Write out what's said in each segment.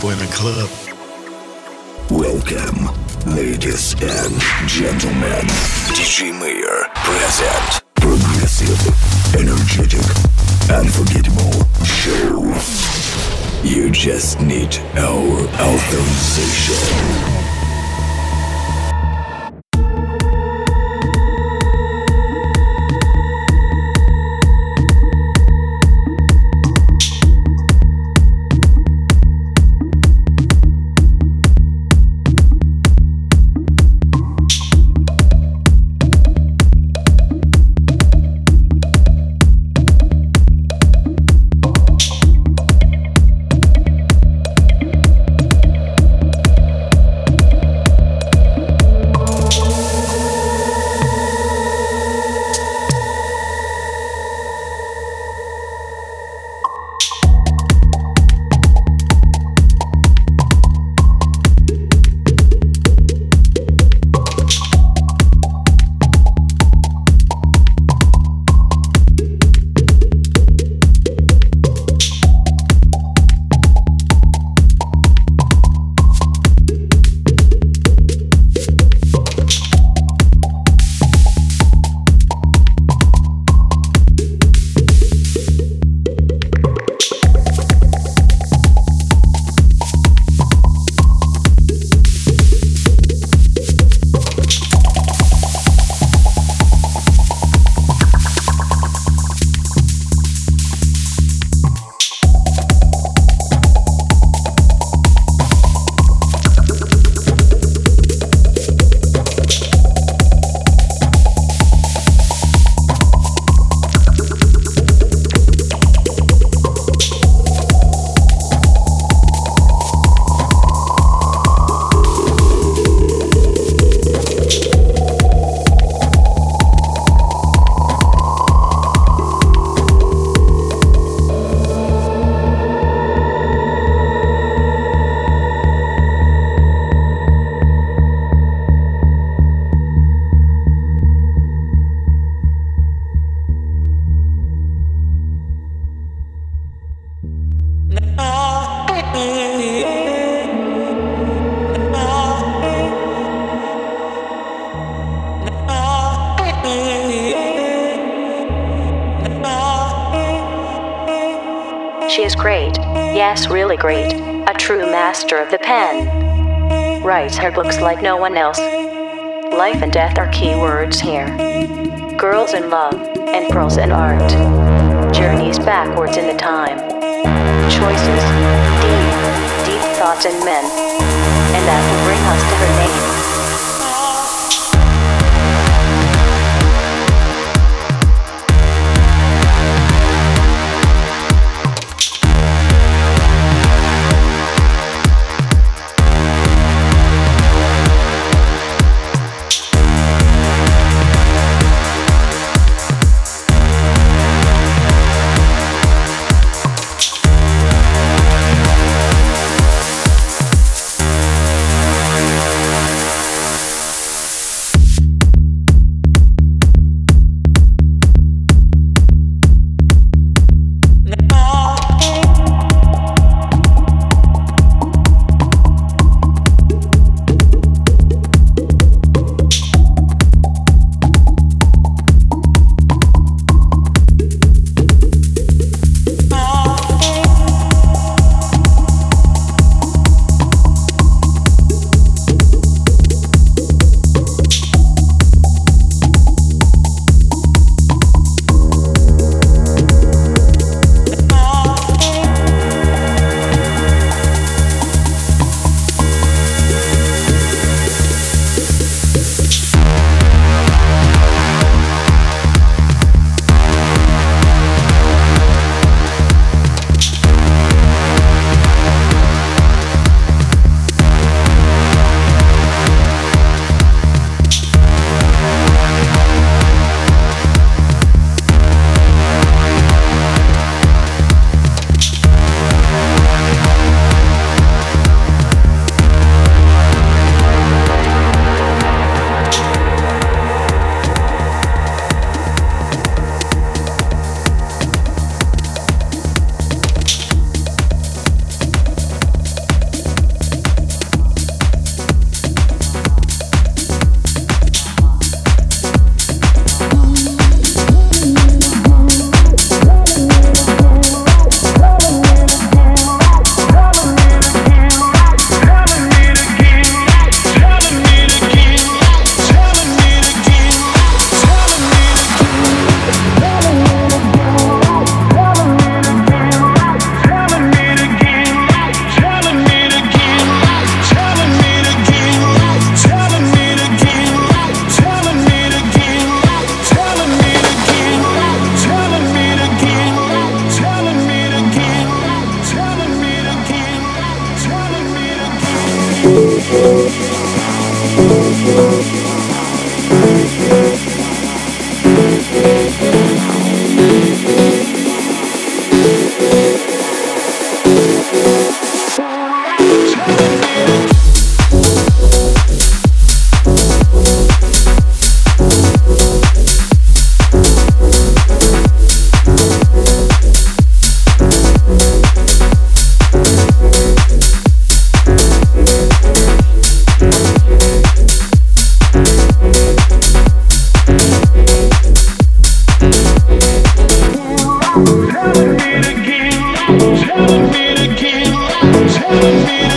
people in club. Welcome, ladies and gentlemen. DJ Mayor present progressive, energetic, unforgettable show. You just need our authorization. Her books like no one else. Life and death are key words here. Girls in love, and pearls and art. Journeys backwards in the time. Choices, deep, deep thoughts and men. And that me to give, telling me to give, telling me.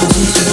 I'll